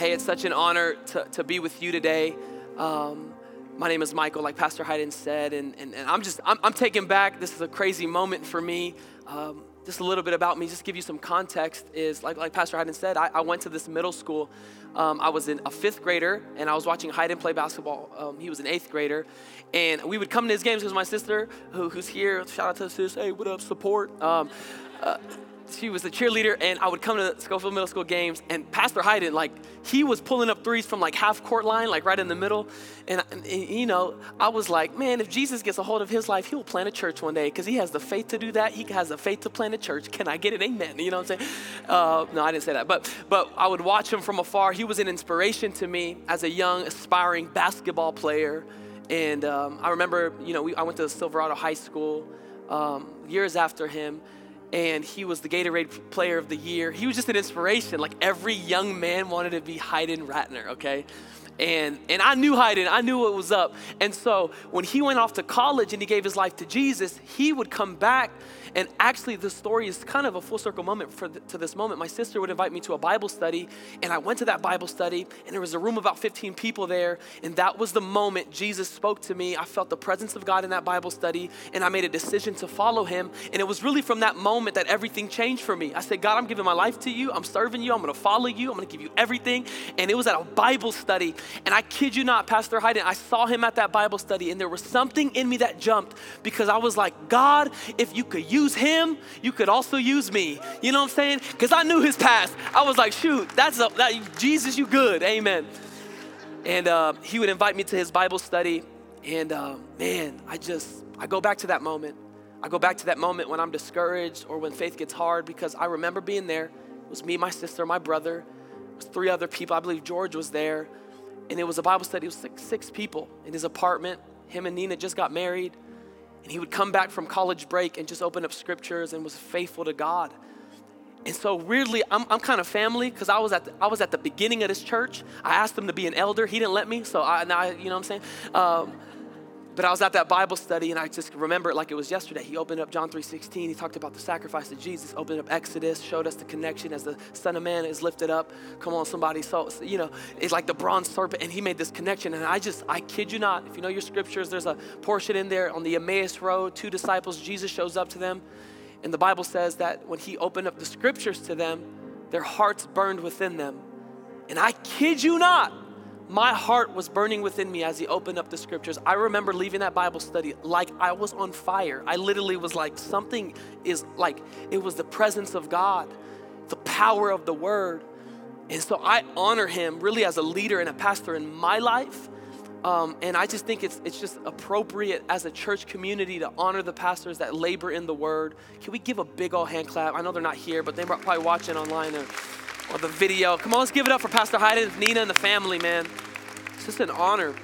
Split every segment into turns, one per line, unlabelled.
Hey, it's such an honor to, to be with you today. Um, my name is Michael, like Pastor Hayden said, and, and, and I'm just, I'm, I'm, taken back. This is a crazy moment for me. Um, just a little bit about me, just give you some context, is like, like Pastor Hayden said, I, I went to this middle school. Um, I was in a fifth grader, and I was watching Hayden play basketball. Um, he was an eighth grader. And we would come to his games because my sister, who, who's here, shout out to sis, hey, what up, support. Um, uh, she was a cheerleader, and I would come to Schofield Middle School games, and Pastor Hayden, like, he was pulling up threes from like half court line, like right in the middle. And, and, you know, I was like, man, if Jesus gets a hold of his life, he will plant a church one day because he has the faith to do that. He has the faith to plant a church. Can I get it? Amen. You know what I'm saying? Uh, no, I didn't say that. But, but I would watch him from afar. He was an inspiration to me as a young, aspiring basketball player. And um, I remember, you know, we, I went to Silverado High School um, years after him and he was the Gatorade Player of the Year. He was just an inspiration. Like every young man wanted to be Hayden Ratner, okay? And, and I knew Hayden, I knew what was up. And so when he went off to college and he gave his life to Jesus, he would come back and actually, the story is kind of a full circle moment for to this moment. My sister would invite me to a Bible study, and I went to that Bible study, and there was a room of about 15 people there, and that was the moment Jesus spoke to me. I felt the presence of God in that Bible study, and I made a decision to follow Him. And it was really from that moment that everything changed for me. I said, God, I'm giving my life to you. I'm serving you. I'm going to follow you. I'm going to give you everything. And it was at a Bible study, and I kid you not, Pastor Hayden, I saw him at that Bible study, and there was something in me that jumped because I was like, God, if you could use use him, you could also use me. You know what I'm saying? Because I knew his past. I was like, shoot, that's a, that, Jesus, you good. Amen. And uh, he would invite me to his Bible study. And uh, man, I just, I go back to that moment. I go back to that moment when I'm discouraged or when faith gets hard because I remember being there. It was me, my sister, my brother. It was three other people. I believe George was there. And it was a Bible study. It was six, six people in his apartment. Him and Nina just got married. And he would come back from college break and just open up scriptures and was faithful to God. And so weirdly, I'm, I'm kind of family because I was at the, I was at the beginning of this church. I asked him to be an elder. He didn't let me, so I now you know what I'm saying. Um, but I was at that Bible study and I just remember it like it was yesterday. He opened up John 3:16. He talked about the sacrifice of Jesus. Opened up Exodus, showed us the connection as the Son of Man is lifted up. Come on, somebody. So you know, it's like the bronze serpent, and he made this connection. And I just, I kid you not, if you know your scriptures, there's a portion in there on the Emmaus Road. Two disciples, Jesus shows up to them, and the Bible says that when he opened up the scriptures to them, their hearts burned within them. And I kid you not, my heart was burning within me as he opened up the scriptures. I remember leaving that Bible study like I was on fire. I literally was like, something is like, it was the presence of God, the power of the word. And so I honor him really as a leader and a pastor in my life. Um, and I just think it's, it's just appropriate as a church community to honor the pastors that labor in the word. Can we give a big old hand clap? I know they're not here, but they're probably watching online. Or, or the video. Come on, let's give it up for Pastor Hayden, Nina, and the family, man. It's just an honor.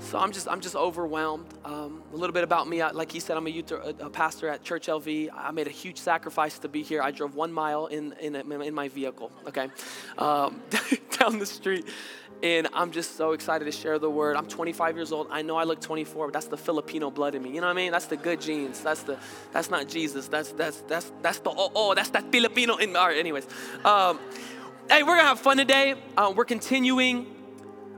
So I'm just I'm just overwhelmed. Um, a little bit about me. Like he said, I'm a youth a, a, pastor at Church LV. I made a huge sacrifice to be here. I drove one mile in in, in my vehicle. Okay, um, down the street, and I'm just so excited to share the word. I'm 25 years old. I know I look 24, but that's the Filipino blood in me. You know what I mean? That's the good genes. That's the that's not Jesus. That's that's that's that's the oh oh that's that Filipino in. All right. Anyways, um, hey, we're gonna have fun today. Uh, we're continuing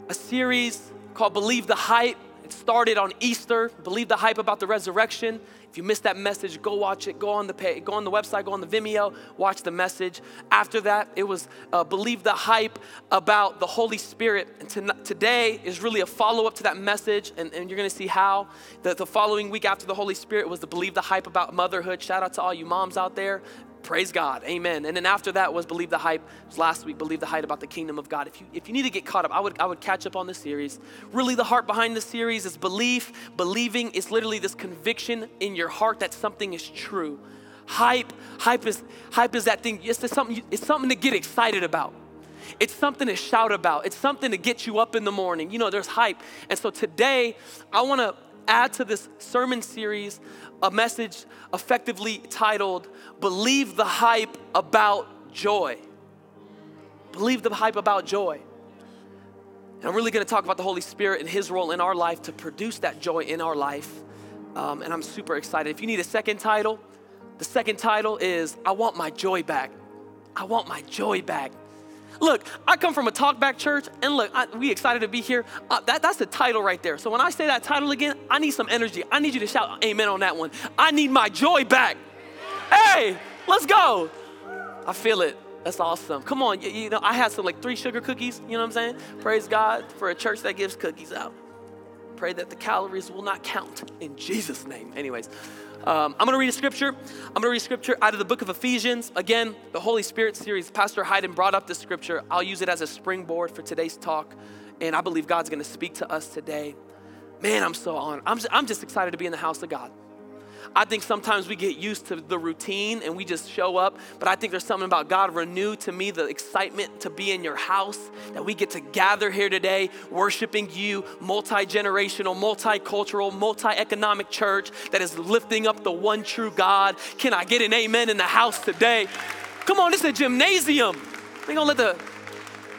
a series called Believe the Hype. It started on Easter. Believe the hype about the resurrection. If you missed that message, go watch it. Go on the page, go on the website, go on the Vimeo, watch the message. After that, it was uh, believe the hype about the Holy Spirit. And to, today is really a follow up to that message, and, and you're going to see how. The, the following week after the Holy Spirit was the believe the hype about motherhood. Shout out to all you moms out there. Praise God. Amen. And then after that was Believe the Hype. last week, Believe the Hype about the kingdom of God. If you, if you need to get caught up, I would, I would catch up on this series. Really, the heart behind the series is belief. Believing is literally this conviction in your heart that something is true. Hype, hype is, hype is that thing, it's, something, it's something to get excited about. It's something to shout about. It's something to get you up in the morning. You know, there's hype. And so today, I want to add to this sermon series a message effectively titled Believe the Hype About Joy. Believe the hype about joy. And I'm really going to talk about the Holy Spirit and His role in our life to produce that joy in our life. Um, and I'm super excited. If you need a second title, the second title is I Want My Joy Back. I Want My Joy Back. Look, I come from a talkback church, and look, I, we excited to be here. Uh, that, that's the title right there. So when I say that title again, I need some energy. I need you to shout amen on that one. I need my joy back. Hey, let's go. I feel it. That's awesome. Come on, you, you know, I had some like three sugar cookies, you know what I'm saying? Praise God for a church that gives cookies out. Pray that the calories will not count in Jesus' name. Anyways, um, I'm going to read a scripture. I'm going to read scripture out of the book of Ephesians. Again, the Holy Spirit series. Pastor Hayden brought up this scripture. I'll use it as a springboard for today's talk. And I believe God's going to speak to us today. Man, I'm so honored. I'm just, I'm just excited to be in the house of God. I think sometimes we get used to the routine and we just show up, but I think there's something about God renew to me the excitement to be in your house, that we get to gather here today worshiping you, multi generational, multicultural, multi economic church that is lifting up the one true God. Can I get an amen in the house today? Come on, this is a gymnasium. Ain't gonna let the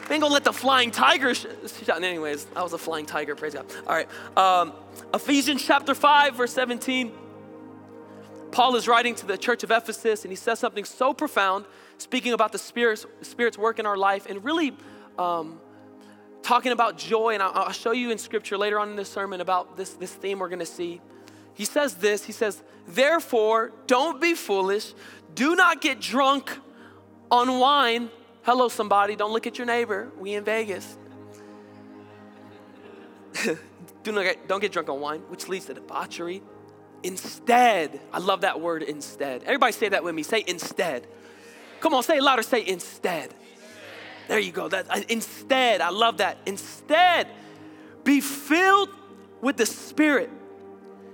we ain't gonna let the flying tiger sh-. Anyways, I was a flying tiger. Praise God. All right. Um, Ephesians chapter five, verse seventeen. Paul is writing to the church of Ephesus and he says something so profound, speaking about the Spirit's, Spirit's work in our life and really um, talking about joy. And I'll, I'll show you in scripture later on in this sermon about this, this theme we're going to see. He says this He says, Therefore, don't be foolish, do not get drunk on wine. Hello, somebody, don't look at your neighbor. We in Vegas. do not get, don't get drunk on wine, which leads to debauchery Instead, I love that word instead. Everybody say that with me. Say instead. Come on, say it louder. Say instead. There you go. That uh, instead, I love that. Instead, be filled with the Spirit,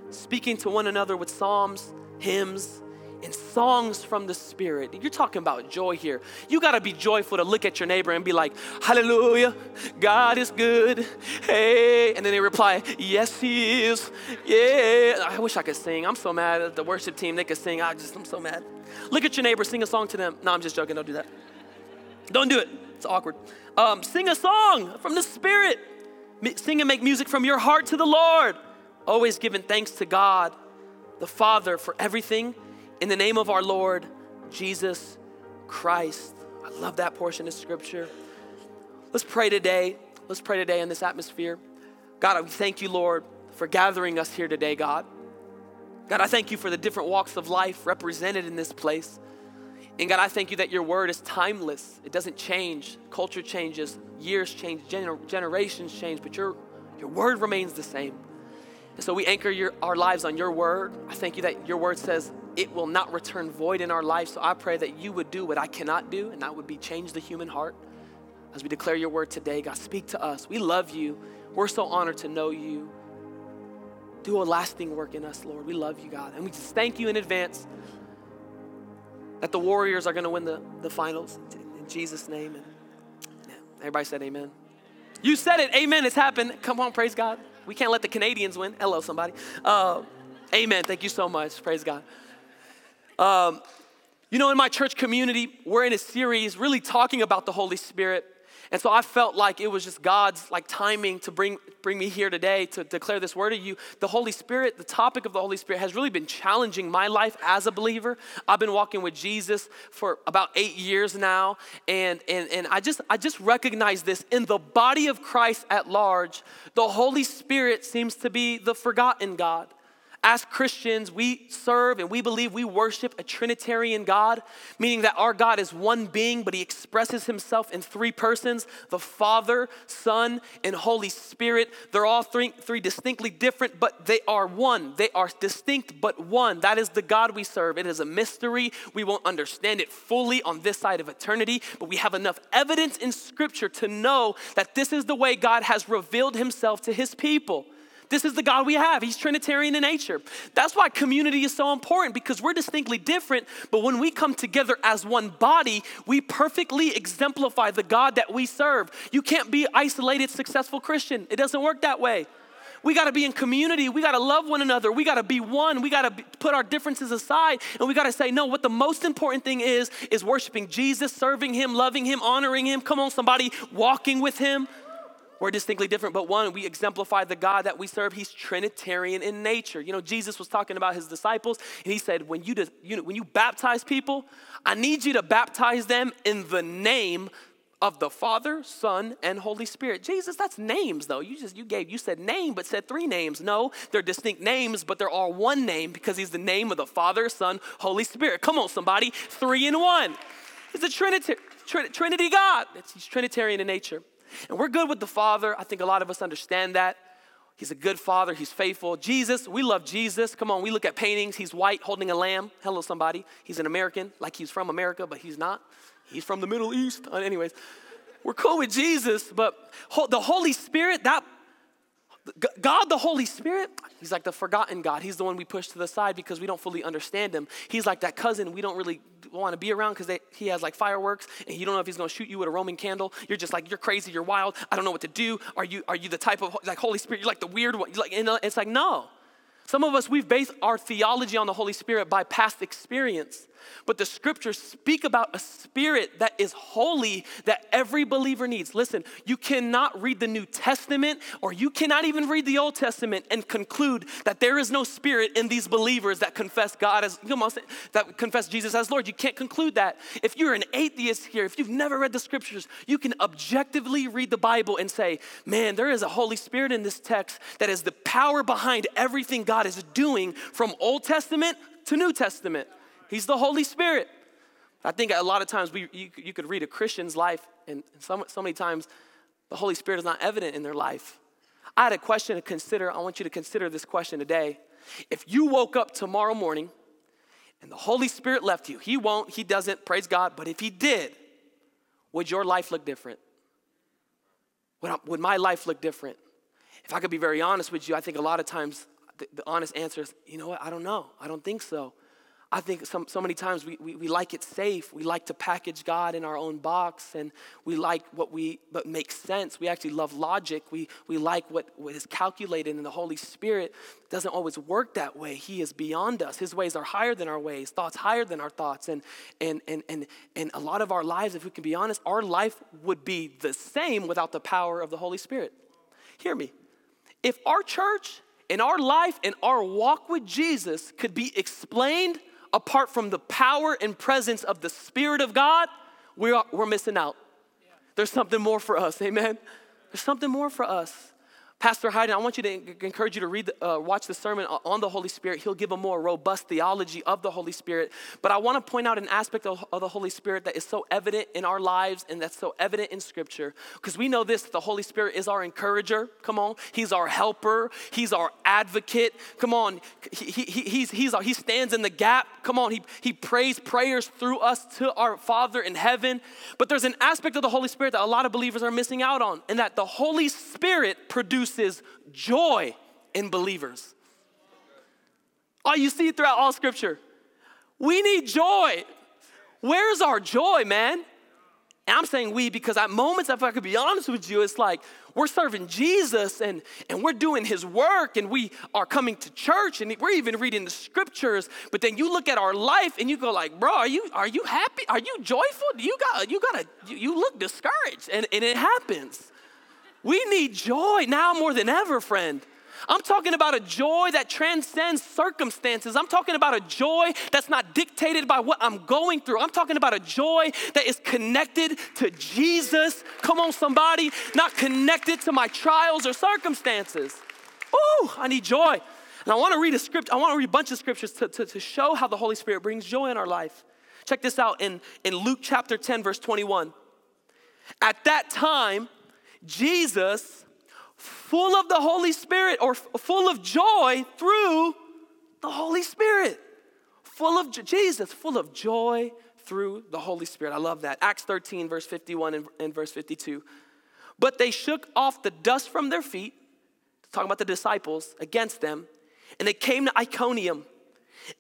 speaking to one another with psalms, hymns, and songs from the Spirit. You're talking about joy here. You got to be joyful to look at your neighbor and be like, Hallelujah, God is good. Hey. And then they reply, Yes, He is. Yeah. I wish I could sing. I'm so mad at the worship team. They could sing. I just, I'm so mad. Look at your neighbor, sing a song to them. No, I'm just joking. Don't do that. Don't do it. It's awkward. Um, sing a song from the Spirit. Sing and make music from your heart to the Lord. Always giving thanks to God, the Father, for everything in the name of our Lord Jesus Christ. I love that portion of scripture. Let's pray today. Let's pray today in this atmosphere. God, I thank you, Lord, for gathering us here today, God. God, I thank you for the different walks of life represented in this place. And God, I thank you that your word is timeless. It doesn't change. Culture changes, years change, gener- generations change, but your, your word remains the same. So we anchor your, our lives on your word. I thank you that your word says it will not return void in our life. So I pray that you would do what I cannot do, and that would be change the human heart. As we declare your word today, God, speak to us. We love you. We're so honored to know you. Do a lasting work in us, Lord. We love you, God. And we just thank you in advance that the Warriors are going to win the, the finals. In Jesus' name. And everybody said amen. You said it. Amen. It's happened. Come on, praise God. We can't let the Canadians win. Hello, somebody. Uh, amen. Thank you so much. Praise God. Um, you know, in my church community, we're in a series really talking about the Holy Spirit. And so I felt like it was just God's like timing to bring, bring me here today to declare this word to you. The Holy Spirit, the topic of the Holy Spirit has really been challenging my life as a believer. I've been walking with Jesus for about eight years now. And, and, and I just I just recognize this in the body of Christ at large, the Holy Spirit seems to be the forgotten God as Christians, we serve and we believe we worship a Trinitarian God, meaning that our God is one being, but he expresses himself in three persons the Father, Son, and Holy Spirit. They're all three, three distinctly different, but they are one. They are distinct, but one. That is the God we serve. It is a mystery. We won't understand it fully on this side of eternity, but we have enough evidence in Scripture to know that this is the way God has revealed himself to his people. This is the God we have. He's Trinitarian in nature. That's why community is so important because we're distinctly different, but when we come together as one body, we perfectly exemplify the God that we serve. You can't be isolated, successful Christian. It doesn't work that way. We got to be in community. We got to love one another. We got to be one. We got to put our differences aside and we got to say, no, what the most important thing is, is worshiping Jesus, serving Him, loving Him, honoring Him. Come on, somebody, walking with Him. We're distinctly different, but one, we exemplify the God that we serve. He's Trinitarian in nature. You know, Jesus was talking about his disciples, and he said, when you, you know, when you baptize people, I need you to baptize them in the name of the Father, Son, and Holy Spirit. Jesus, that's names though. You just you gave you said name but said three names. No, they're distinct names, but they're all one name because he's the name of the Father, Son, Holy Spirit. Come on somebody, 3 in 1. He's a Trinity Trinity God. he's Trinitarian in nature. And we're good with the Father. I think a lot of us understand that. He's a good father. He's faithful. Jesus, we love Jesus. Come on, we look at paintings. He's white holding a lamb. Hello, somebody. He's an American, like he's from America, but he's not. He's from the Middle East. Uh, anyways, we're cool with Jesus, but the Holy Spirit, that God, the Holy Spirit, He's like the forgotten God. He's the one we push to the side because we don't fully understand Him. He's like that cousin we don't really want to be around because he has like fireworks and you don't know if he's going to shoot you with a Roman candle. You're just like, you're crazy, you're wild. I don't know what to do. Are you, are you the type of like Holy Spirit? You're like the weird one. Like, and it's like, no. Some of us, we've based our theology on the Holy Spirit by past experience. But the scriptures speak about a spirit that is holy that every believer needs. Listen, you cannot read the New Testament or you cannot even read the Old Testament and conclude that there is no spirit in these believers that confess God as, come on, that confess Jesus as Lord. You can't conclude that. If you're an atheist here, if you've never read the scriptures, you can objectively read the Bible and say, man, there is a Holy Spirit in this text that is the power behind everything God is doing from Old Testament to New Testament. He's the Holy Spirit. I think a lot of times we, you, you could read a Christian's life, and so, so many times the Holy Spirit is not evident in their life. I had a question to consider. I want you to consider this question today. If you woke up tomorrow morning and the Holy Spirit left you, He won't, He doesn't, praise God, but if He did, would your life look different? Would, I, would my life look different? If I could be very honest with you, I think a lot of times the, the honest answer is, you know what, I don't know. I don't think so. I think some, so many times we, we, we, like it safe. We like to package God in our own box and we like what we what makes sense. We actually love logic. We, we like what, what is calculated and the Holy Spirit doesn't always work that way. He is beyond us. His ways are higher than our ways, thoughts higher than our thoughts. And and and and, and a lot of our lives, if we can be honest, our life would be the same without the power of the Holy Spirit. Hear me. If our church and our life and our walk with Jesus could be explained apart from the power and presence of the Spirit of God, we're, we're missing out. There's something more for us, amen? There's something more for us. Pastor Hayden, I want you to encourage you to read, uh, watch the sermon on the Holy Spirit. He'll give a more robust theology of the Holy Spirit. But I want to point out an aspect of, of the Holy Spirit that is so evident in our lives and that's so evident in Scripture. Because we know this the Holy Spirit is our encourager. Come on. He's our helper. He's our advocate. Come on. He, he, he's, he's, he stands in the gap. Come on. He, he prays prayers through us to our Father in heaven. But there's an aspect of the Holy Spirit that a lot of believers are missing out on, and that the Holy Spirit produces produces joy in believers. Oh, you see it throughout all scripture. We need joy. Where's our joy, man? And I'm saying we because at moments, if I could be honest with you, it's like we're serving Jesus and, and we're doing his work and we are coming to church and we're even reading the scriptures. But then you look at our life and you go like, bro, are you are you happy? Are you joyful? You got you gotta you, you look discouraged. And, and it happens. We need joy now more than ever, friend. I'm talking about a joy that transcends circumstances. I'm talking about a joy that's not dictated by what I'm going through. I'm talking about a joy that is connected to Jesus. Come on, somebody, not connected to my trials or circumstances. Ooh, I need joy. And I want to read a script, I want to read a bunch of scriptures to, to, to show how the Holy Spirit brings joy in our life. Check this out in, in Luke chapter 10, verse 21. At that time, Jesus, full of the Holy Spirit or full of joy through the Holy Spirit. Full of Jesus, full of joy through the Holy Spirit. I love that. Acts 13, verse 51 and, and verse 52. But they shook off the dust from their feet, talking about the disciples, against them, and they came to Iconium.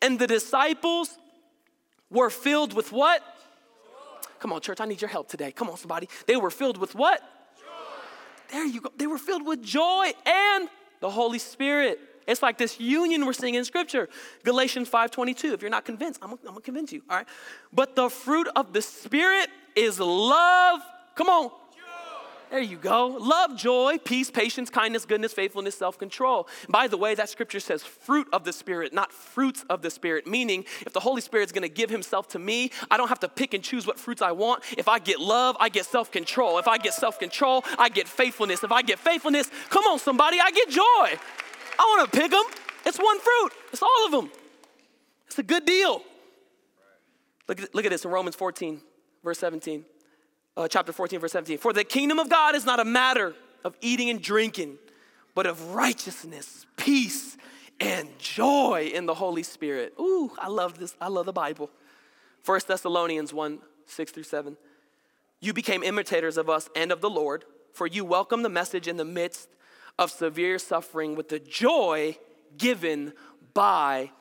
And the disciples were filled with what? Come on, church, I need your help today. Come on, somebody. They were filled with what? There you go. They were filled with joy and the Holy Spirit. It's like this union we're seeing in Scripture. Galatians 5:22. If you're not convinced, I'm, I'm gonna convince you. All right. But the fruit of the Spirit is love. Come on. There you go. Love, joy, peace, patience, kindness, goodness, faithfulness, self control. By the way, that scripture says fruit of the Spirit, not fruits of the Spirit, meaning if the Holy Spirit's gonna give Himself to me, I don't have to pick and choose what fruits I want. If I get love, I get self control. If I get self control, I get faithfulness. If I get faithfulness, come on, somebody, I get joy. I wanna pick them. It's one fruit, it's all of them. It's a good deal. Look at, look at this in Romans 14, verse 17 uh, chapter 14, verse 17. For the kingdom of God is not a matter of eating and drinking, but of righteousness, peace, and joy in the Holy Spirit. Ooh, I love this. I love the Bible. 1 Thessalonians 1 6 through 7. You became imitators of us and of the Lord, for you welcomed the message in the midst of severe suffering with the joy given by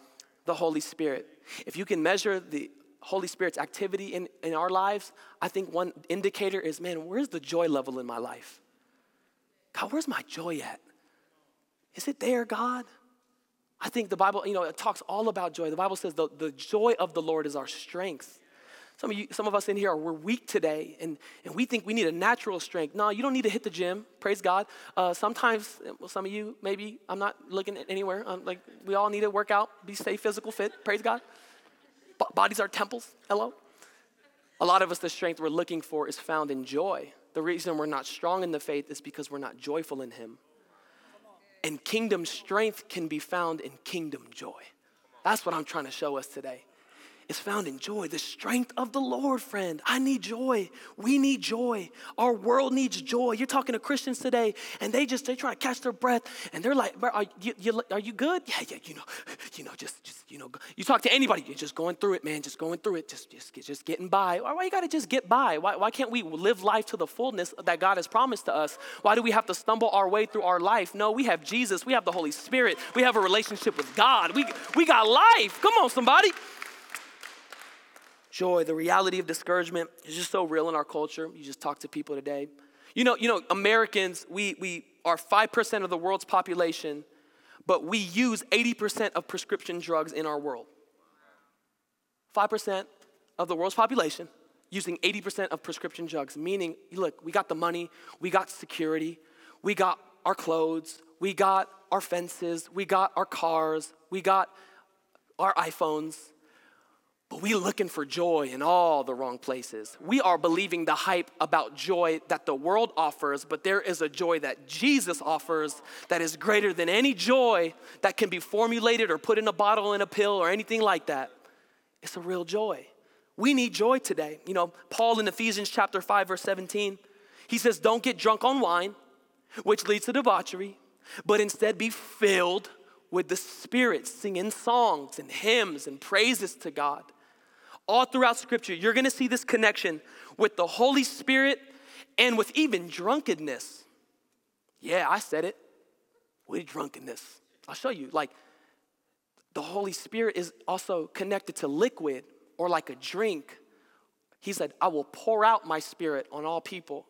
the Holy Spirit. If you can measure the Holy Spirit's activity in, in our lives, I think one indicator is man, where's the joy level in my life? God, where's my joy at? Is it there, God? I think the Bible, you know, it talks all about joy. The Bible says the, the joy of the Lord is our strength. Some of you, some of us in here are we're weak today, and, and we think we need a natural strength. No, you don't need to hit the gym. Praise God. Uh, sometimes, well, some of you maybe I'm not looking anywhere. I'm like we all need to work out, be stay physical fit. Praise God. Bodies are temples. Hello? A lot of us, the strength we're looking for is found in joy. The reason we're not strong in the faith is because we're not joyful in Him. And kingdom strength can be found in kingdom joy. That's what I'm trying to show us today is found in joy, the strength of the Lord, friend. I need joy. We need joy. Our world needs joy. You're talking to Christians today, and they just they try to catch their breath, and they're like, "Are you, you, are you good? Yeah, yeah. You know, you know, just just you know, you talk to anybody, you're just going through it, man. Just going through it. Just just just getting by. Why, you got to just get by? Why why can't we live life to the fullness that God has promised to us? Why do we have to stumble our way through our life? No, we have Jesus. We have the Holy Spirit. We have a relationship with God. We we got life. Come on, somebody joy, the reality of discouragement is just so real in our culture. You just talk to people today. You know, you know, Americans, we, we are 5% of the world's population, but we use 80% of prescription drugs in our world. 5% of the world's population using 80% of prescription drugs, meaning, look, we got the money, we got security, we got our clothes, we got our fences, we got our cars, we got our iPhones, but we looking for joy in all the wrong places. We are believing the hype about joy that the world offers, but there is a joy that Jesus offers that is greater than any joy that can be formulated or put in a bottle in a pill or anything like that. It's a real joy. We need joy today. You know, Paul in Ephesians chapter 5 verse 17, he says, "Don't get drunk on wine, which leads to debauchery, but instead be filled with the Spirit, singing songs and hymns and praises to God." All throughout Scripture, you're gonna see this connection with the Holy Spirit and with even drunkenness. Yeah, I said it. With drunkenness. I'll show you. Like, the Holy Spirit is also connected to liquid or like a drink. He said, I will pour out my spirit on all people.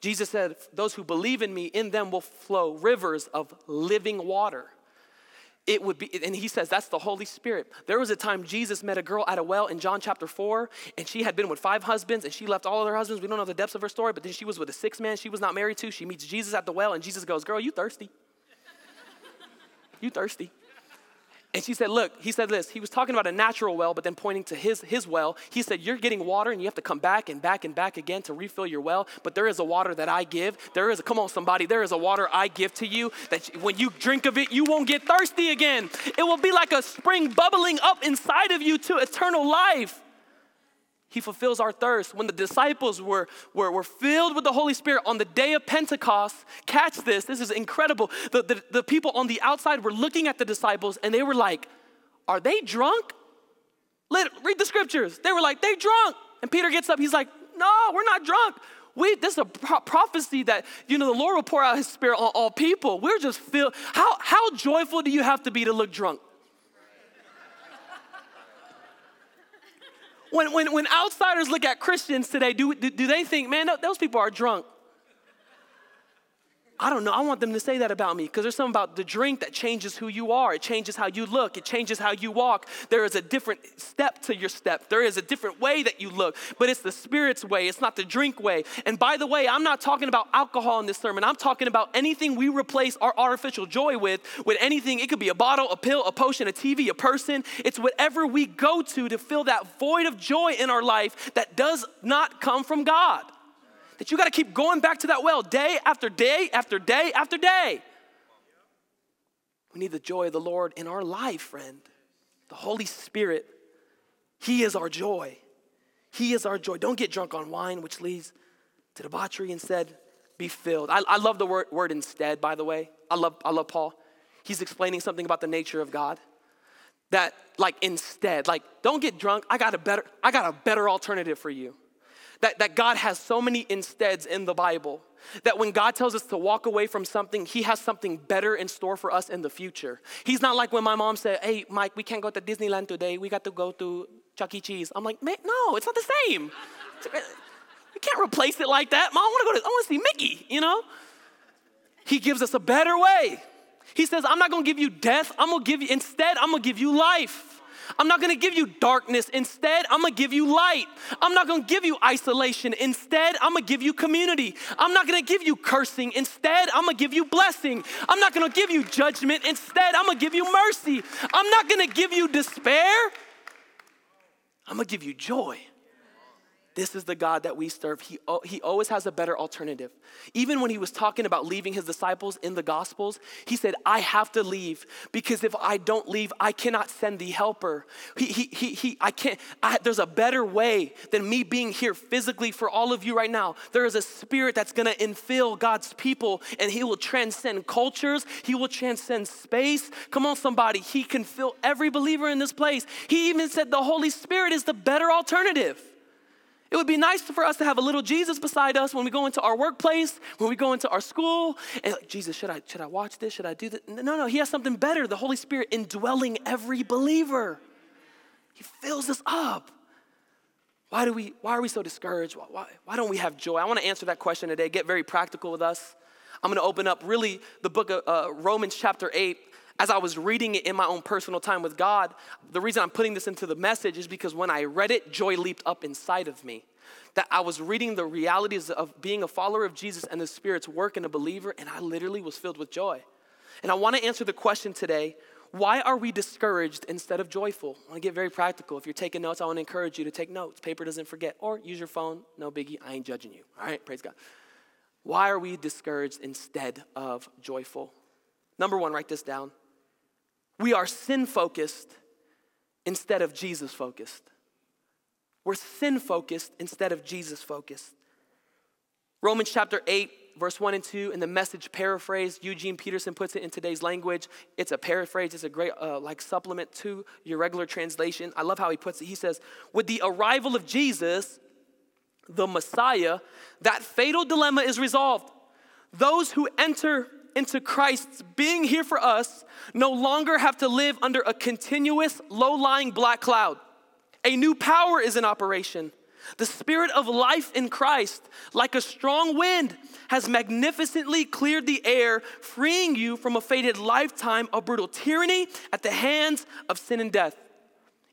Jesus said, Those who believe in me, in them will flow rivers of living water it would be, and he says that's the Holy Spirit. There was a time Jesus met a girl at a well in John chapter 4, and she had been with five husbands, and she left all of her husbands. We don't know the depths of her story, but then she was with a sixth man she was not married to. She meets Jesus at the well, and Jesus goes, Girl, you thirsty? you thirsty? And she said, Look, he said this. He was talking about a natural well, but then pointing to his, his well. He said, You're getting water and you have to come back and back and back again to refill your well. But there is a water that I give. There is a, come on, somebody, there is a water I give to you that when you drink of it, you won't get thirsty again. It will be like a spring bubbling up inside of you to eternal life. He fulfills our thirst. When the disciples were, were, were filled with the Holy Spirit on the day of Pentecost, catch this, this is incredible. The, the, the people on the outside were looking at the disciples and they were like, Are they drunk? Let, read the scriptures. They were like, They drunk. And Peter gets up, he's like, No, we're not drunk. We, this is a pro- prophecy that you know the Lord will pour out His Spirit on all people. We're just filled. How how joyful do you have to be to look drunk? When, when, when outsiders look at Christians today, do, do, do they think, man, those people are drunk? I don't know. I want them to say that about me because there's something about the drink that changes who you are. It changes how you look. It changes how you walk. There is a different step to your step. There is a different way that you look, but it's the Spirit's way. It's not the drink way. And by the way, I'm not talking about alcohol in this sermon. I'm talking about anything we replace our artificial joy with, with anything. It could be a bottle, a pill, a potion, a TV, a person. It's whatever we go to to fill that void of joy in our life that does not come from God that you got to keep going back to that well day after day after day after day. We need the joy of the Lord in our life, friend. The Holy Spirit, He is our joy. He is our joy. Don't get drunk on wine, which leads to debauchery. Instead, be filled. I, I love the word, word instead, by the way. I love, I love Paul. He's explaining something about the nature of God. That, like, instead, like, don't get drunk. I got a better, I got a better alternative for you. That, that God has so many insteads in the Bible that when God tells us to walk away from something, He has something better in store for us in the future. He's not like when my mom said, Hey, Mike, we can't go to Disneyland today. We got to go to Chuck E. Cheese. I'm like, no, it's not the same. We can't replace it like that. Mom, I want to go to, I want to see Mickey, you know? He gives us a better way. He says, I'm not gonna give you death. I'm gonna give you, instead, I'm gonna give you life. I'm not gonna give you darkness. Instead, I'm gonna give you light. I'm not gonna give you isolation. Instead, I'm gonna give you community. I'm not gonna give you cursing. Instead, I'm gonna give you blessing. I'm not gonna give you judgment. Instead, I'm gonna give you mercy. I'm not gonna give you despair. I'm gonna give you joy. This is the God that we serve. He, he always has a better alternative. Even when he was talking about leaving his disciples in the Gospels, he said, I have to leave because if I don't leave, I cannot send the helper. He, he, he, he I can't, I, there's a better way than me being here physically for all of you right now. There is a spirit that's gonna infill God's people and he will transcend cultures, he will transcend space. Come on, somebody, he can fill every believer in this place. He even said the Holy Spirit is the better alternative. It would be nice for us to have a little Jesus beside us when we go into our workplace, when we go into our school, and like, Jesus, should I, should I watch this? Should I do this? No, no, he has something better. The Holy Spirit indwelling every believer. He fills us up. Why, do we, why are we so discouraged? Why, why, why don't we have joy? I want to answer that question today. Get very practical with us. I'm going to open up really the book of uh, Romans chapter 8 as I was reading it in my own personal time with God, the reason I'm putting this into the message is because when I read it, joy leaped up inside of me. That I was reading the realities of being a follower of Jesus and the Spirit's work in a believer, and I literally was filled with joy. And I want to answer the question today why are we discouraged instead of joyful? I want to get very practical. If you're taking notes, I want to encourage you to take notes. Paper doesn't forget, or use your phone, no biggie. I ain't judging you. All right, praise God. Why are we discouraged instead of joyful? Number one, write this down. We are sin focused instead of Jesus focused. We're sin focused instead of Jesus focused. Romans chapter 8, verse 1 and 2, in the message paraphrase, Eugene Peterson puts it in today's language. It's a paraphrase, it's a great uh, like supplement to your regular translation. I love how he puts it. He says, With the arrival of Jesus, the Messiah, that fatal dilemma is resolved. Those who enter into Christ's being here for us no longer have to live under a continuous, low lying black cloud. A new power is in operation. The spirit of life in Christ, like a strong wind, has magnificently cleared the air, freeing you from a fated lifetime of brutal tyranny at the hands of sin and death.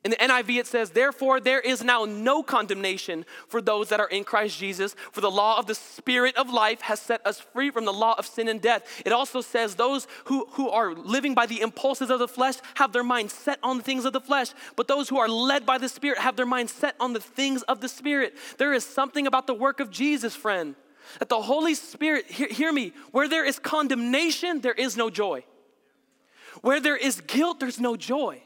In the NIV, it says, Therefore, there is now no condemnation for those that are in Christ Jesus, for the law of the Spirit of life has set us free from the law of sin and death. It also says, Those who, who are living by the impulses of the flesh have their mind set on the things of the flesh, but those who are led by the Spirit have their mind set on the things of the Spirit. There is something about the work of Jesus, friend, that the Holy Spirit, hear, hear me, where there is condemnation, there is no joy. Where there is guilt, there's no joy.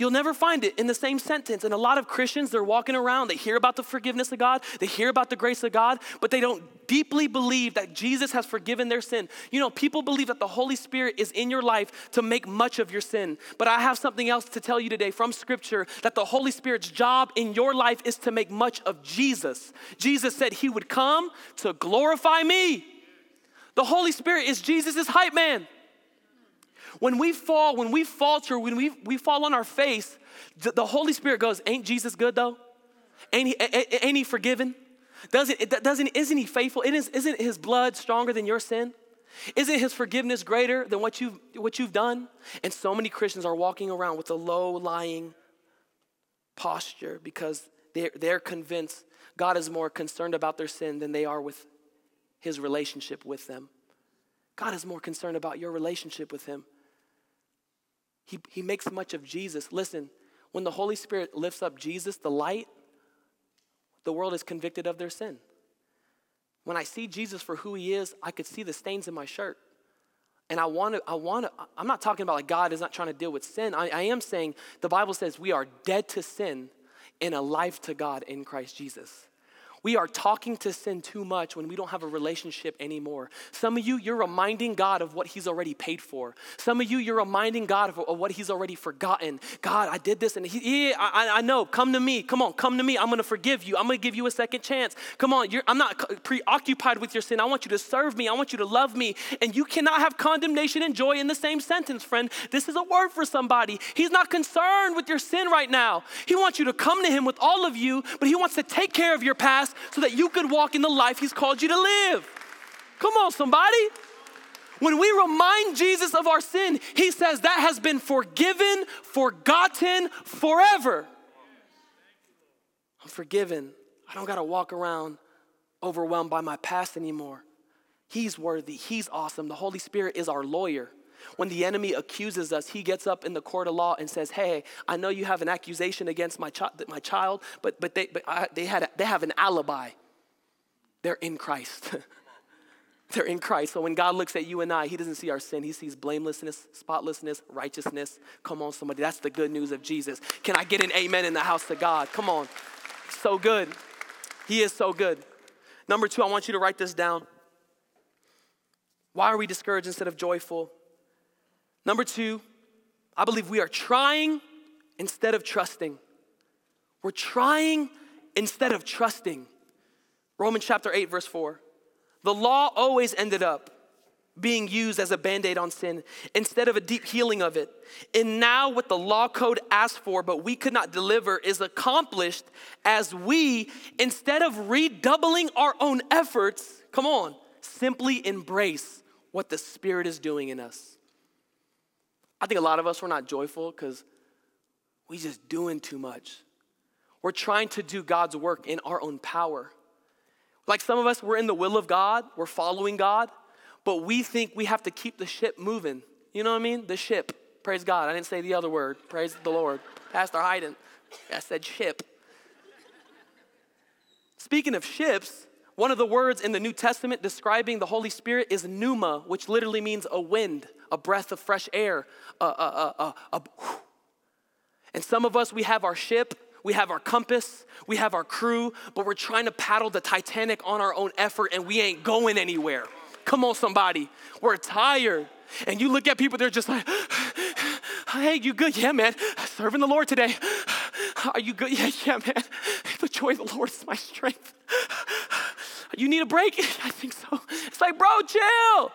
You'll never find it in the same sentence. And a lot of Christians, they're walking around, they hear about the forgiveness of God, they hear about the grace of God, but they don't deeply believe that Jesus has forgiven their sin. You know, people believe that the Holy Spirit is in your life to make much of your sin. But I have something else to tell you today from Scripture that the Holy Spirit's job in your life is to make much of Jesus. Jesus said he would come to glorify me. The Holy Spirit is Jesus' hype man. When we fall, when we falter, when we, we fall on our face, the, Holy Spirit goes, Ain't Jesus good though? Ain't he, ain't he forgiven? Doesn't, doesn't, isn't he faithful? Isn't, isn't his blood stronger than your sin? Isn't his forgiveness greater than what you've, what you've done? And so many Christians are walking around with a low lying posture because they're, they're convinced God is more concerned about their sin than they are with his relationship with them. God is more concerned about your relationship with him. He, he makes much of Jesus. Listen, when the Holy Spirit lifts up Jesus, the light, the world is convicted of their sin. When I see Jesus for who he is, I could see the stains in my shirt. And I want to, I want to, I'm not talking about like God is not trying to deal with sin. I, I am saying the Bible says we are dead to sin and alive to God in Christ Jesus. We are talking to sin too much when we don't have a relationship anymore. Some of you, you're reminding God of what He's already paid for. Some of you, you're reminding God of, of what He's already forgotten. God, I did this, and He, yeah, I, I know. Come to me. Come on, come to me. I'm going to forgive you. I'm going to give you a second chance. Come on, I'm not preoccupied with your sin. I want you to serve me. I want you to love me. And you cannot have condemnation and joy in the same sentence, friend. This is a word for somebody. He's not concerned with your sin right now. He wants you to come to Him with all of you, but He wants to take care of your past past so that you could walk in the life He's called you to live. Come on, somebody. When we remind Jesus of our sin, He says that has been forgiven, forgotten forever. I'm forgiven. I don't got to walk around overwhelmed by my past anymore. He's worthy. He's awesome. The Holy Spirit is our lawyer. When the enemy accuses us, he gets up in the court of law and says, Hey, I know you have an accusation against my, my child, but, but, they, but I, they, had a, they have an alibi. They're in Christ. They're in Christ. So when God looks at you and I, He doesn't see our sin. He sees blamelessness, spotlessness, righteousness. Come on, somebody. That's the good news of Jesus. Can I get an amen in the house of God? Come on. So good. He is so good. Number two, I want you to write this down. Why are we discouraged instead of joyful? Number two, I believe we are trying instead of trusting. We're trying instead of trusting. Romans chapter 8, verse 4. The law always ended up being used as a band aid on sin instead of a deep healing of it. And now, what the law code asked for, but we could not deliver, is accomplished as we, instead of redoubling our own efforts, come on, simply embrace what the Spirit is doing in us. I think a lot of us, we're not joyful because we just doing too much. We're trying to do God's work in our own power. Like some of us, we're in the will of God, we're following God, but we think we have to keep the ship moving. You know what I mean? The ship. Praise God. I didn't say the other word. Praise the Lord. Pastor Hayden, I said ship. Speaking of ships, one of the words in the New Testament describing the Holy Spirit is pneuma, which literally means a wind, a breath of fresh air. A, a, a, and some of us, we have our ship, we have our compass, we have our crew, but we're trying to paddle the Titanic on our own effort and we ain't going anywhere. Come on, somebody. We're tired. And you look at people, they're just like, hey, you good? Yeah, man. Serving the Lord today. Are you good? Yeah, yeah, man. The joy of the Lord is my strength. You need a break? I think so. It's like, bro, chill.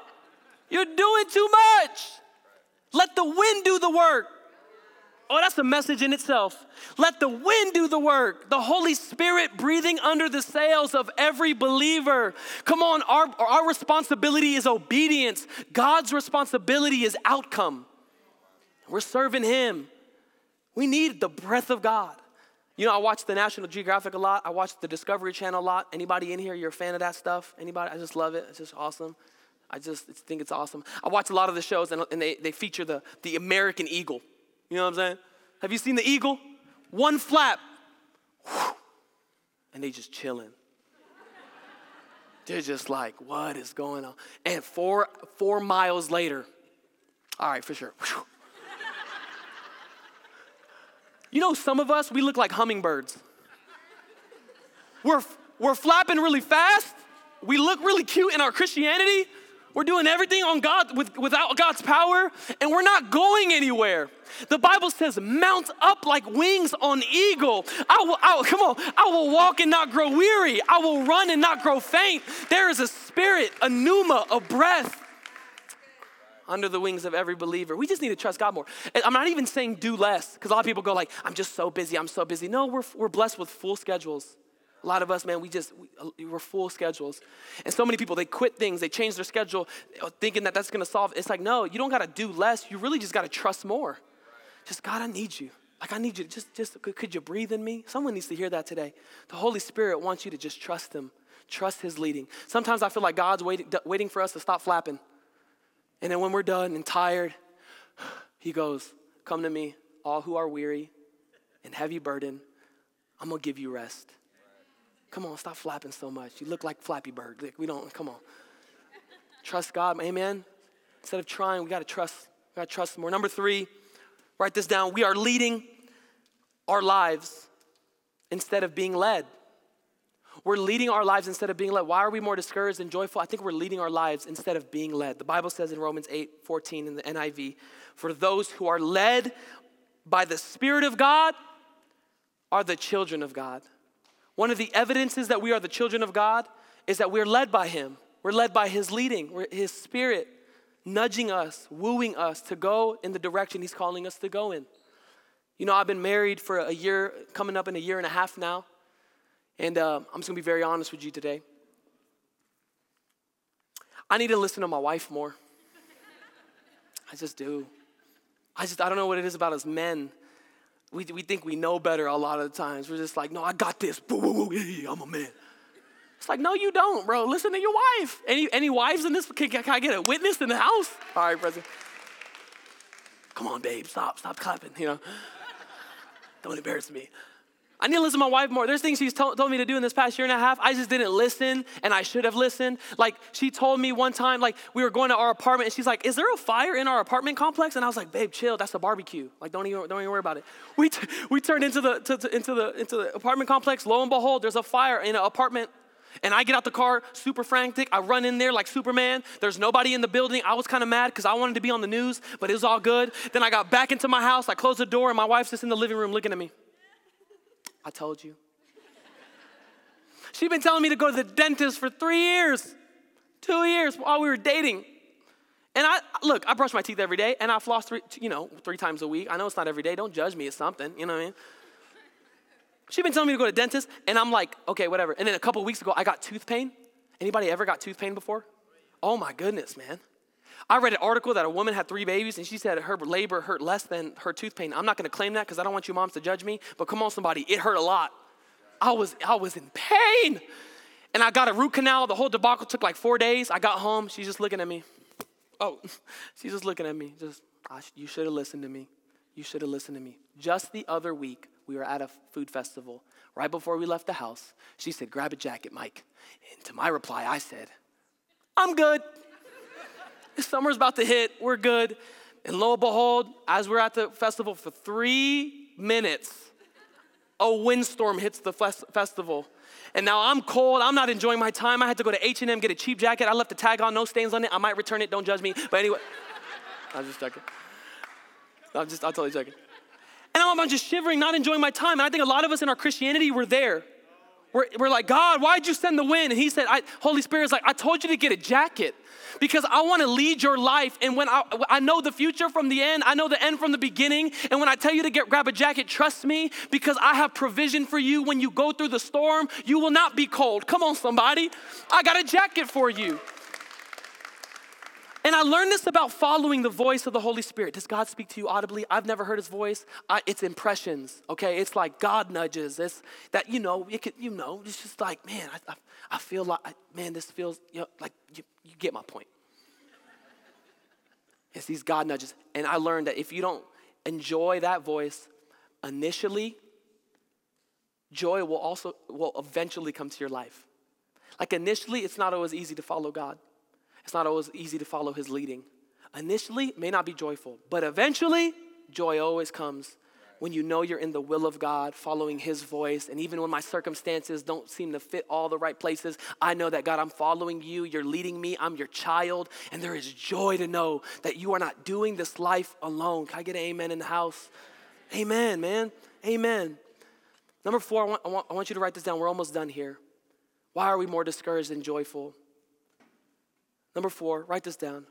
You're doing too much. Let the wind do the work. Oh, that's a message in itself. Let the wind do the work. The Holy Spirit breathing under the sails of every believer. Come on, our, our responsibility is obedience. God's responsibility is outcome. We're serving Him. We need the breath of God. You know, I watch the National Geographic a lot. I watch the Discovery Channel a lot. Anybody in here, you're a fan of that stuff? Anybody? I just love it. It's just awesome. I just think it's awesome. I watch a lot of the shows and, and they, they feature the, the American eagle. You know what I'm saying? Have you seen the eagle? One flap, and they just chilling. They're just like, what is going on? And four, four miles later, all right, for sure. You know, some of us, we look like hummingbirds. We're, we're flapping really fast. We look really cute in our Christianity. We're doing everything on God with, without God's power, and we're not going anywhere. The Bible says, "Mount up like wings on eagle." I will, I will, come on. I will walk and not grow weary. I will run and not grow faint. There is a spirit, a pneuma, a breath under the wings of every believer. We just need to trust God more. I'm not even saying do less, because a lot of people go like, I'm just so busy, I'm so busy. No, we're, we're blessed with full schedules. A lot of us, man, we just, we, we're full schedules. And so many people, they quit things, they change their schedule uh, thinking that that's gonna solve. It's like, no, you don't gotta do less. You really just gotta trust more. Just, God, I need you. Like, I need you. Just, just could, you breathe in me? Someone needs to hear that today. The Holy Spirit wants you to just trust Him, trust His leading. Sometimes I feel like God's waiting, waiting for us to stop flapping. And then when we're done and tired, He goes, Come to me, all who are weary and heavy burden. I'm gonna give you rest. Come on, stop flapping so much. You look like Flappy Bird. Like, we don't, come on. Trust God, amen? Instead of trying, we gotta trust, we gotta trust more. Number three, write this down. We are leading our lives instead of being led. We're leading our lives instead of being led. Why are we more discouraged and joyful? I think we're leading our lives instead of being led. The Bible says in Romans 8 14 in the NIV, for those who are led by the Spirit of God are the children of God. One of the evidences that we are the children of God is that we're led by Him. We're led by His leading, we're, His Spirit nudging us, wooing us to go in the direction He's calling us to go in. You know, I've been married for a year, coming up in a year and a half now. And uh, I'm just gonna be very honest with you today. I need to listen to my wife more. I just do. I just, I don't know what it is about us men. We, we think we know better a lot of the times. We're just like, no, I got this. I'm a man. It's like, no, you don't, bro. Listen to your wife. Any, any wives in this? Can, can I get a witness in the house? All right, President. Come on, babe. Stop. Stop clapping. You know, don't embarrass me. I need to listen to my wife more. There's things she's told, told me to do in this past year and a half. I just didn't listen, and I should have listened. Like, she told me one time, like, we were going to our apartment, and she's like, Is there a fire in our apartment complex? And I was like, Babe, chill, that's a barbecue. Like, don't even, don't even worry about it. We, t- we turned into the, to, to, into, the, into the apartment complex. Lo and behold, there's a fire in an apartment. And I get out the car, super frantic. I run in there like Superman. There's nobody in the building. I was kind of mad because I wanted to be on the news, but it was all good. Then I got back into my house. I closed the door, and my wife's just in the living room looking at me. I told you. She'd been telling me to go to the dentist for three years, two years while we were dating. And I look, I brush my teeth every day and I floss three, you know, three times a week. I know it's not every day. Don't judge me. It's something. You know what I mean? She'd been telling me to go to dentist, and I'm like, okay, whatever. And then a couple weeks ago, I got tooth pain. Anybody ever got tooth pain before? Oh my goodness, man. I read an article that a woman had three babies and she said her labor hurt less than her tooth pain. I'm not gonna claim that because I don't want you moms to judge me, but come on, somebody, it hurt a lot. I was, I was in pain. And I got a root canal. The whole debacle took like four days. I got home. She's just looking at me. Oh, she's just looking at me. Just, you should have listened to me. You should have listened to me. Just the other week, we were at a food festival. Right before we left the house, she said, Grab a jacket, Mike. And to my reply, I said, I'm good. Summer's about to hit. We're good. And lo and behold, as we're at the festival for three minutes, a windstorm hits the festival. And now I'm cold. I'm not enjoying my time. I had to go to H&M, get a cheap jacket. I left the tag on, no stains on it. I might return it. Don't judge me. But anyway, I'm just joking. I'm just, I'm totally joking. And I'm just shivering, not enjoying my time. And I think a lot of us in our Christianity were there. We're, we're like, God, why'd you send the wind? And he said, Holy Spirit's like, I told you to get a jacket because I want to lead your life. And when I, I know the future from the end, I know the end from the beginning. And when I tell you to get grab a jacket, trust me because I have provision for you. When you go through the storm, you will not be cold. Come on, somebody. I got a jacket for you. And I learned this about following the voice of the Holy Spirit. Does God speak to you audibly? I've never heard his voice. I, it's impressions, okay? It's like God nudges. It's that, you know, it you know, it's just like, man, I, I, I feel like, man, this feels, you know, like, you, you get my point. It's these God nudges. And I learned that if you don't enjoy that voice initially, joy will also, will eventually come to your life. Like initially, it's not always easy to follow God. It's not always easy to follow his leading. Initially, may not be joyful, but eventually, joy always comes when you know you're in the will of God, following His voice. And even when my circumstances don't seem to fit all the right places, I know that God, I'm following you. You're leading me. I'm your child. And there is joy to know that you are not doing this life alone. Can I get an amen in the house? Amen, man. Amen. Number four, I want, I want, I want you to write this down. We're almost done here. Why are we more discouraged than joyful? Number four, write this down.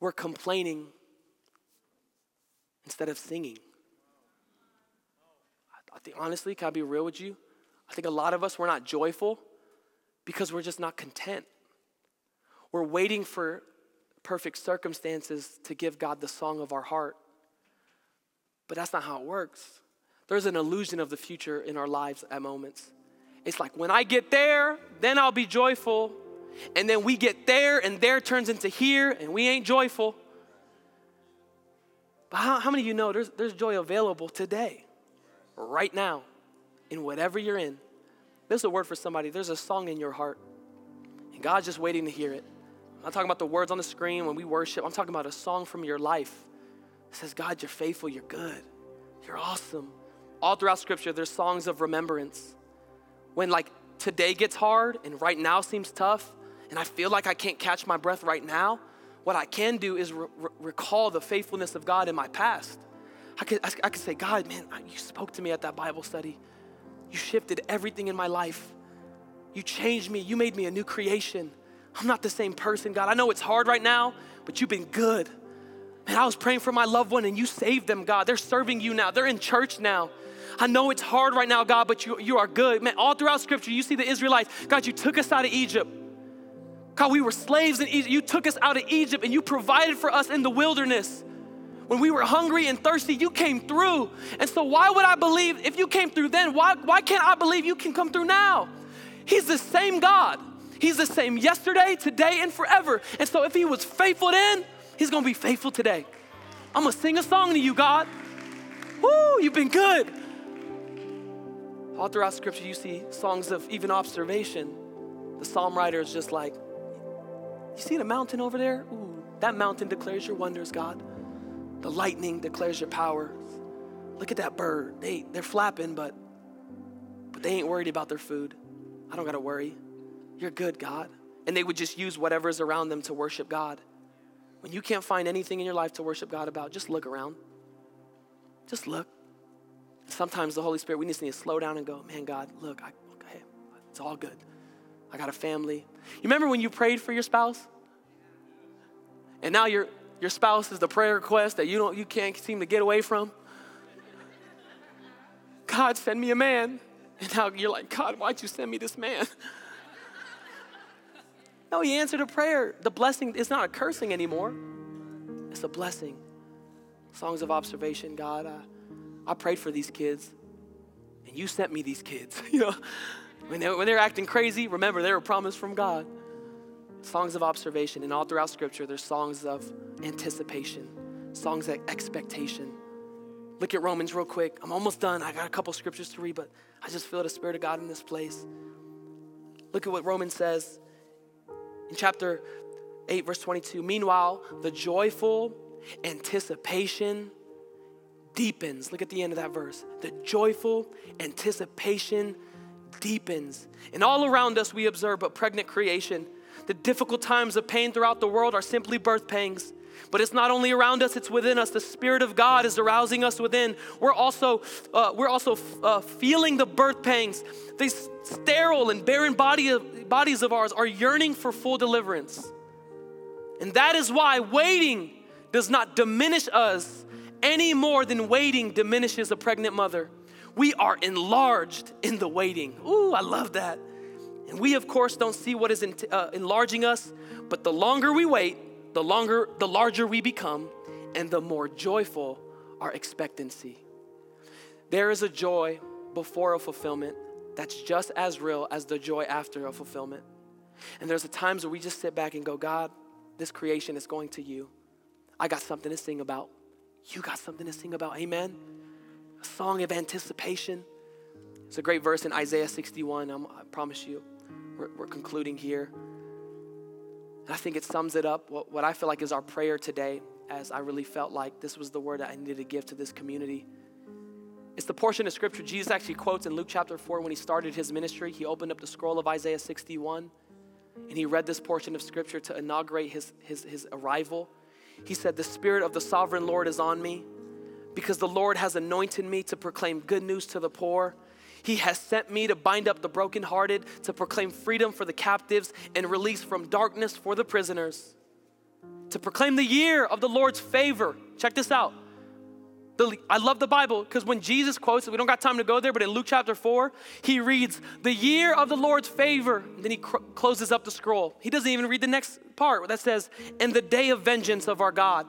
We're complaining instead of singing. I think, honestly, can I be real with you? I think a lot of us, we're not joyful because we're just not content. We're waiting for perfect circumstances to give God the song of our heart. But that's not how it works. There's an illusion of the future in our lives at moments. It's like when I get there, then I'll be joyful. And then we get there, and there turns into here, and we ain't joyful. But how, how many of you know there's, there's joy available today, right now, in whatever you're in? This is a word for somebody. There's a song in your heart, and God's just waiting to hear it. I'm not talking about the words on the screen when we worship. I'm talking about a song from your life. It says, God, you're faithful, you're good, you're awesome. All throughout Scripture, there's songs of remembrance. When like today gets hard and right now seems tough, and I feel like I can't catch my breath right now, what I can do is re- recall the faithfulness of God in my past. I could, I, could say, God, man, you spoke to me at that Bible study. You shifted everything in my life. You changed me. You made me a new creation. I'm not the same person, God. I know it's hard right now, but you've been good. Man, I was praying for my loved one and you saved them, God. They're serving you now. They're in church now. I know it's hard right now, God, but you, you are good. Man, all throughout scripture, you see the Israelites. God, you took us out of Egypt. God, we were slaves in Egypt. You took us out of Egypt and you provided for us in the wilderness. When we were hungry and thirsty, you came through. And so, why would I believe if you came through then? Why, why can't I believe you can come through now? He's the same God. He's the same yesterday, today, and forever. And so, if He was faithful then, He's gonna be faithful today. I'm gonna sing a song to you, God. Woo, you've been good. All throughout Scripture, you see songs of even observation. The psalm writer is just like, You see the mountain over there? Ooh, that mountain declares your wonders, God. The lightning declares your power. Look at that bird. They, they're flapping, but, but they ain't worried about their food. I don't got to worry. You're good, God. And they would just use whatever's around them to worship God. When you can't find anything in your life to worship God about, just look around. Just look. Sometimes the Holy Spirit, we just need to slow down and go, man, God, look, I, okay, it's all good. I got a family. You remember when you prayed for your spouse? And now you're your spouse is the prayer request that you don't you can't seem to get away from. God, send me a man. And now you're like, God, why'd you send me this man? no, he answered a prayer. The blessing is not a cursing anymore, it's a blessing. Songs of observation, God, uh, I prayed for these kids, and you sent me these kids. you know, when, they, when they're acting crazy, remember, they were promised from God songs of observation, and all throughout Scripture, there's songs of anticipation, songs of expectation. Look at Romans real quick. I'm almost done. I got a couple scriptures to read, but I just feel the Spirit of God in this place. Look at what Romans says in chapter 8, verse 22. Meanwhile, the joyful anticipation deepens. Look at the end of that verse. The joyful anticipation deepens. And all around us, we observe but pregnant creation the difficult times of pain throughout the world are simply birth pangs. But it's not only around us, it's within us. The Spirit of God is arousing us within. We're also, uh, we're also uh, feeling the birth pangs. These sterile and barren body of, bodies of ours are yearning for full deliverance. And that is why waiting does not diminish us any more than waiting diminishes a pregnant mother. We are enlarged in the waiting. Ooh, I love that. And we, of course, don't see what is in, uh, enlarging us, but the longer we wait, the longer, the larger we become, and the more joyful our expectancy. There is a joy before a fulfillment that's just as real as the joy after a fulfillment. And there's a times where we just sit back and go, God, this creation is going to you. I got something to sing about. You got something to sing about. Amen. Song of anticipation. It's a great verse in Isaiah 61, I'm, I promise you we're, we're concluding here. And I think it sums it up. What, what I feel like is our prayer today, as I really felt like this was the word that I needed to give to this community. It's the portion of scripture Jesus actually quotes in Luke chapter 4 when he started his ministry. He opened up the scroll of Isaiah 61 and he read this portion of scripture to inaugurate his, his, his arrival. He said, The Spirit of the sovereign Lord is on me because the Lord has anointed me to proclaim good news to the poor. He has sent me to bind up the brokenhearted, to proclaim freedom for the captives and release from darkness for the prisoners, to proclaim the year of the Lord's favor. Check this out The, I love the Bible because when Jesus quotes it, we don't got time to go there, but in Luke chapter 4, he reads, The year of the Lord's favor. Then he cr- closes up the scroll. He doesn't even read the next part that says, And the day of vengeance of our God.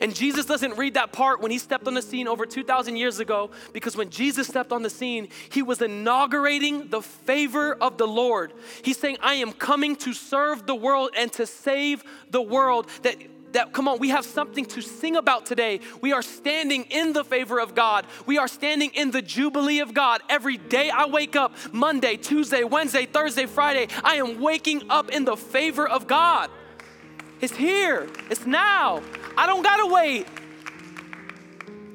And Jesus doesn't read that part when he stepped on the scene over 2,000 years ago, because when Jesus stepped on the scene, he was inaugurating the favor of the Lord. He's saying, I am coming to serve the world and to save the world. That that, come on, we have something to sing about today. We are standing in the favor of God. We are standing in the jubilee of God. Every day I wake up, Monday, Tuesday, Wednesday, Thursday, Friday, I am waking up in the favor of God. It's here, it's now. I don't gotta wait.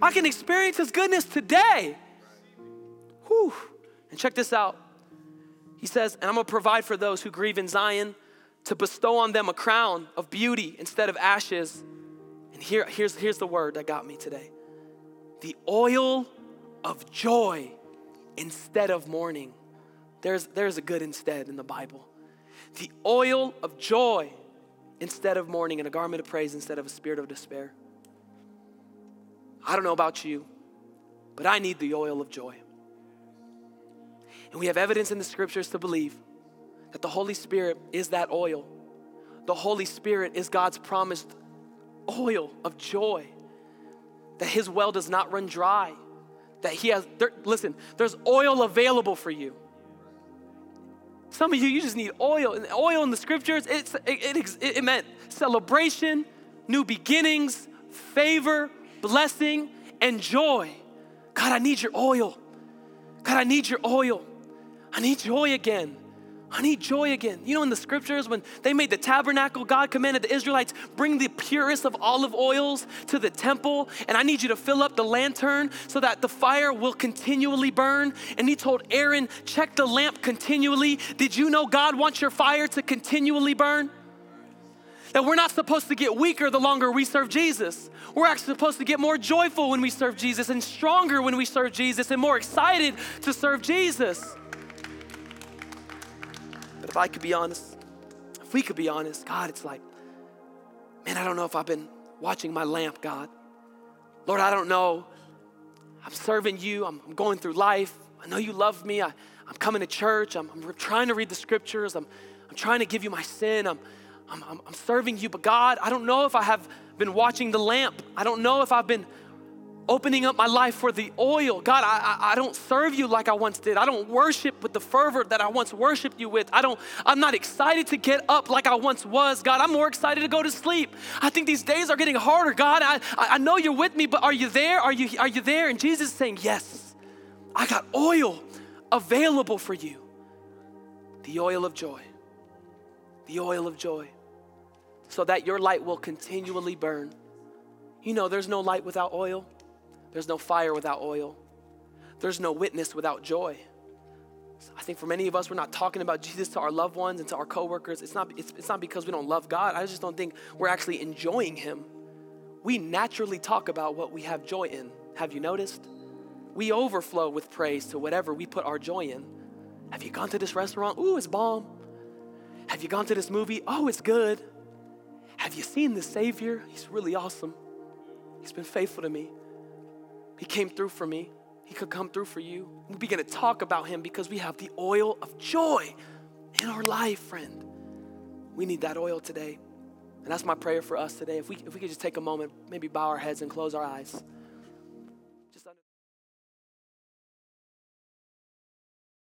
I can experience His goodness today. Whew. And check this out. He says, and I'm gonna provide for those who grieve in Zion to bestow on them a crown of beauty instead of ashes. And here, here's, here's the word that got me today the oil of joy instead of mourning. There's, there's a good instead in the Bible. The oil of joy instead of mourning and a garment of praise instead of a spirit of despair. I don't know about you, but I need the oil of joy. And we have evidence in the scriptures to believe that the Holy Spirit is that oil. The Holy Spirit is God's promised oil of joy. That His well does not run dry. That He has, there, listen, there's oil available for you. Some of you, you just need oil. And oil in the scriptures, it, it, it meant celebration, new beginnings, favor, blessing, and joy. God, I need your oil. God, I need your oil. I need joy again. I need joy again. You know, in the scriptures, when they made the tabernacle, God commanded the Israelites, bring the purest of olive oils to the temple, and I need you to fill up the lantern so that the fire will continually burn. And he told Aaron, check the lamp continually. Did you know God wants your fire to continually burn? That we're not supposed to get weaker the longer we serve Jesus. We're actually supposed to get more joyful when we serve Jesus and stronger when we serve Jesus and more excited to serve Jesus. But if I could be honest, if we could be honest, God, it's like, man, I don't know if I've been watching my lamp, God. Lord, I don't know. I'm serving you, I'm, I'm going through life. I know you love me. I, am coming to church. I'm, I'm, trying to read the scriptures. I'm, I'm trying to give you my sin. I'm, I'm, I'm serving you. But God, I don't know if I have been watching the lamp. I don't know if I've been opening up my life for the oil. God, I, I, I, don't serve you like I once did. I don't worship with the fervor that I once worshiped you with. I don't, I'm not excited to get up like I once was. God, I'm more excited to go to sleep. I think these days are getting harder. God, I, I know you're with me, but are you there? Are you, are you there? And Jesus is saying, Yes, I got oil available for you. The oil of joy. The oil of joy. So that your light will continually burn. You know, there's no light without oil. There's no fire without oil. There's no witness without joy. I think for many of us, we're not talking about Jesus to our loved ones and to our coworkers. It's not, it's, it's not because we don't love God. I just don't think we're actually enjoying Him. We naturally talk about what we have joy in. Have you noticed? We overflow with praise to whatever we put our joy in. Have you gone to this restaurant? Ooh, it's bomb. Have you gone to this movie? Oh, it's good. Have you seen the Savior? He's really awesome. He's been faithful to me. He came through for me. He could come through for you. We begin to talk about him because we have the oil of joy in our life, friend. We need that oil today. And that's my prayer for us today. If we, if we could just take a moment, maybe bow our heads and close our eyes.